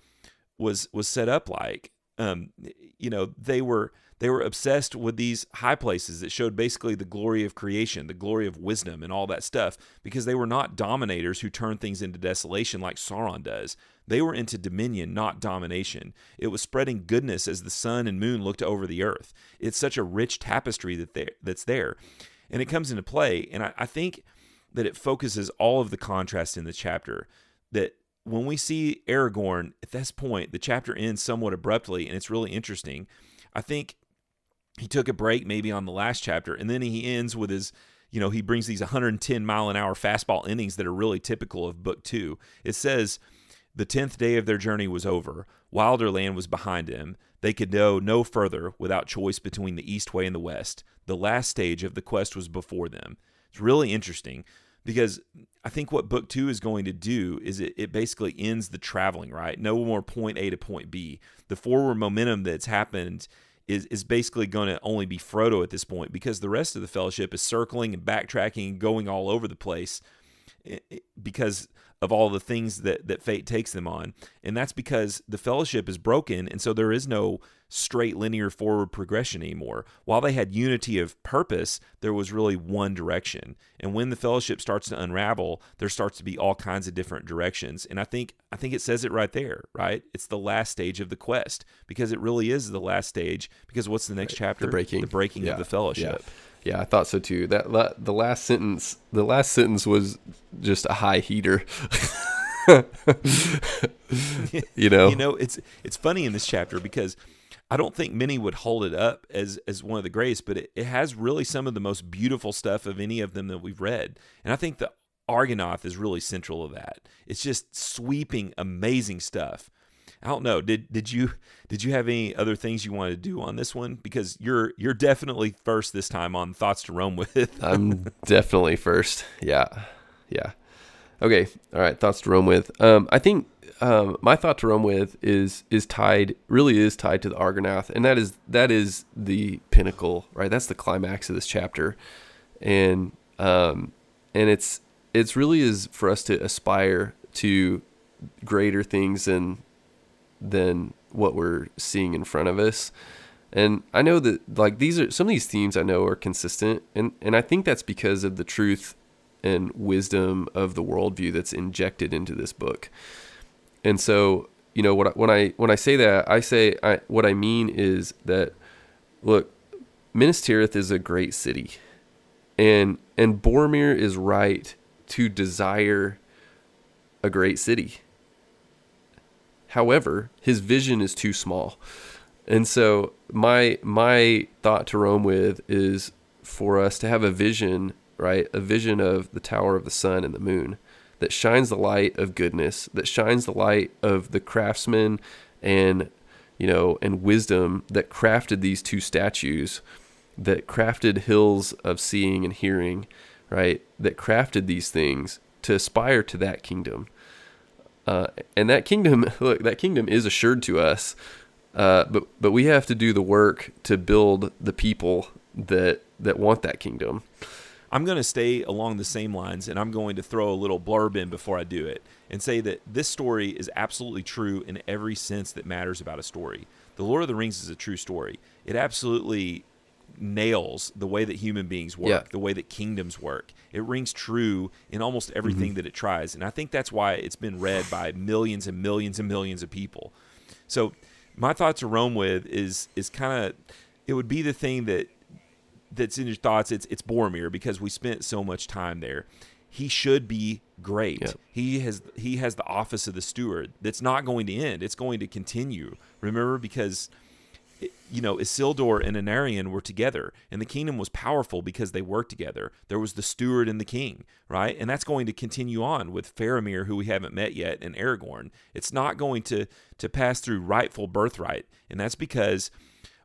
was was set up like. Um, you know, they were they were obsessed with these high places that showed basically the glory of creation, the glory of wisdom, and all that stuff, because they were not dominators who turn things into desolation like Sauron does. They were into dominion, not domination. It was spreading goodness as the sun and moon looked over the earth. It's such a rich tapestry that they, that's there. And it comes into play. And I, I think that it focuses all of the contrast in the chapter. That when we see Aragorn at this point, the chapter ends somewhat abruptly, and it's really interesting. I think he took a break maybe on the last chapter, and then he ends with his, you know, he brings these 110 mile an hour fastball innings that are really typical of book two. It says, the tenth day of their journey was over. Wilderland was behind them. They could go no further without choice between the east way and the west. The last stage of the quest was before them. It's really interesting because I think what book two is going to do is it, it basically ends the traveling, right? No more point A to point B. The forward momentum that's happened is, is basically going to only be Frodo at this point because the rest of the fellowship is circling and backtracking and going all over the place because of all the things that, that fate takes them on. And that's because the fellowship is broken. And so there is no straight linear forward progression anymore. While they had unity of purpose, there was really one direction. And when the fellowship starts to unravel, there starts to be all kinds of different directions. And I think I think it says it right there, right? It's the last stage of the quest because it really is the last stage because what's the next right. chapter? The breaking. The breaking yeah. of the fellowship. Yeah. Yeah, I thought so too. That la- the last sentence, the last sentence was just a high heater. you know, you know, it's it's funny in this chapter because I don't think many would hold it up as as one of the greatest, but it, it has really some of the most beautiful stuff of any of them that we've read, and I think the Argonath is really central to that. It's just sweeping, amazing stuff. I don't know. Did did you did you have any other things you wanted to do on this one? Because you're you're definitely first this time on thoughts to roam with. I'm definitely first. Yeah, yeah. Okay. All right. Thoughts to roam with. Um, I think um, my thought to roam with is is tied really is tied to the Argonath, and that is that is the pinnacle, right? That's the climax of this chapter, and um, and it's it's really is for us to aspire to greater things than than what we're seeing in front of us. And I know that like these are some of these themes I know are consistent and, and I think that's because of the truth and wisdom of the worldview that's injected into this book. And so, you know, what when I when I say that, I say I, what I mean is that look, Minas Tirith is a great city. And and Boromir is right to desire a great city. However, his vision is too small. And so my my thought to roam with is for us to have a vision, right? A vision of the tower of the sun and the moon that shines the light of goodness, that shines the light of the craftsman and you know, and wisdom that crafted these two statues, that crafted hills of seeing and hearing, right? That crafted these things to aspire to that kingdom. Uh, and that kingdom, look, that kingdom is assured to us, uh, but but we have to do the work to build the people that that want that kingdom. I'm going to stay along the same lines, and I'm going to throw a little blurb in before I do it, and say that this story is absolutely true in every sense that matters about a story. The Lord of the Rings is a true story. It absolutely nails the way that human beings work, Yeah. the way that kingdoms work. It rings true in almost everything mm-hmm. that it tries. And I think that's why it's been read by millions and millions and millions of people. So my thought to roam with is is kind of it would be the thing that that's in your thoughts. It's it's Boromir because we spent so much time there. He should be great. Yeah. He has he has the office of the steward. That's not going to end. It's going to continue. Remember because you know, Isildur and Anarion were together, and the kingdom was powerful because they worked together. There was the steward and the king, right? And that's going to continue on with Faramir, who we haven't met yet, and Aragorn. It's not going to to pass through rightful birthright, and that's because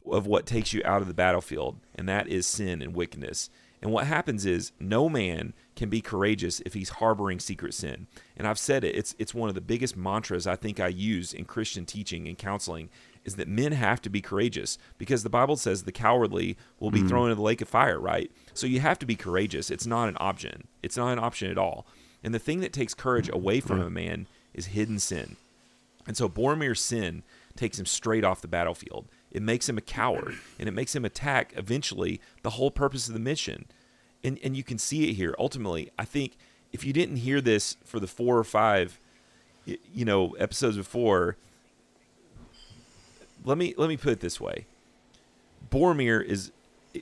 of what takes you out of the battlefield, and that is sin and wickedness. And what happens is no man can be courageous if he's harboring secret sin. And I've said it, it's it's one of the biggest mantras I think I use in Christian teaching and counseling is that men have to be courageous because the Bible says the cowardly will be hmm. thrown into the lake of fire, right? So you have to be courageous. It's not an option. It's not an option at all. And the thing that takes courage away from a man is hidden sin. And so Boromir's sin takes him straight off the battlefield. It makes him a coward and it makes him attack eventually the whole purpose of the mission. And and you can see it here. Ultimately, I think if you didn't hear this for the four or five you know episodes before, let me let me put it this way. Boromir is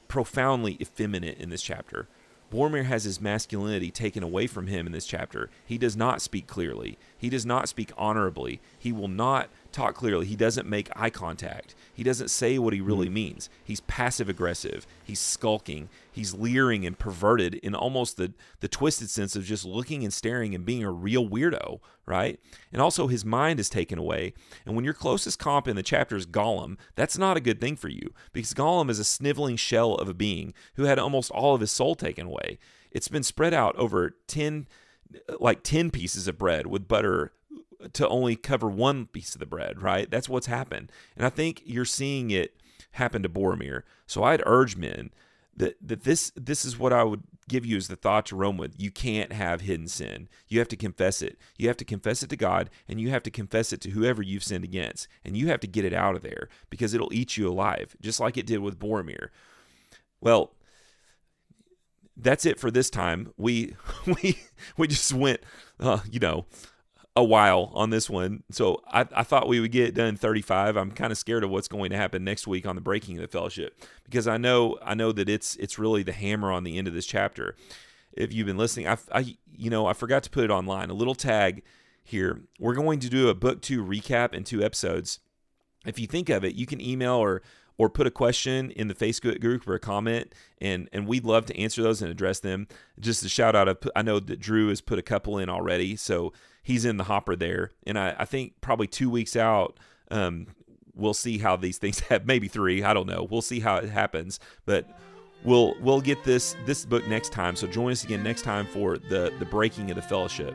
profoundly effeminate in this chapter. Boromir has his masculinity taken away from him in this chapter. He does not speak clearly. He does not speak honorably. He will not talk clearly. He doesn't make eye contact. He doesn't say what he really hmm. means. He's passive aggressive. He's skulking. He's leering and perverted in almost the, the twisted sense of just looking and staring and being a real weirdo, right? And also his mind is taken away. And when your closest comp in the chapter is Gollum, that's not a good thing for you because Gollum is a sniveling shell of a being who had almost all of his soul taken away. It's been spread out over 10 like 10 pieces of bread with butter to only cover one piece of the bread, right? That's what's happened. And I think you're seeing it happen to Boromir. So I'd urge men that that this this is what I would give you as the thought to roam with. You can't have hidden sin. You have to confess it. You have to confess it to God and you have to confess it to whoever you've sinned against. And you have to get it out of there because it'll eat you alive, just like it did with Boromir. Well, that's it for this time. We we we just went, uh, you know, a while on this one. So I, I thought we would get done 35. I'm kind of scared of what's going to happen next week on the breaking of the fellowship because I know I know that it's it's really the hammer on the end of this chapter. If you've been listening, I, I you know I forgot to put it online. A little tag here. We're going to do a book two recap in two episodes. If you think of it, you can email or or put a question in the Facebook group or a comment, and and we'd love to answer those and address them. Just a shout out, I know that Drew has put a couple in already, so he's in the hopper there. And I, I think probably two weeks out, um, we'll see how these things have. Maybe three, I don't know. We'll see how it happens, but we'll we'll get this this book next time. So join us again next time for the the breaking of the fellowship.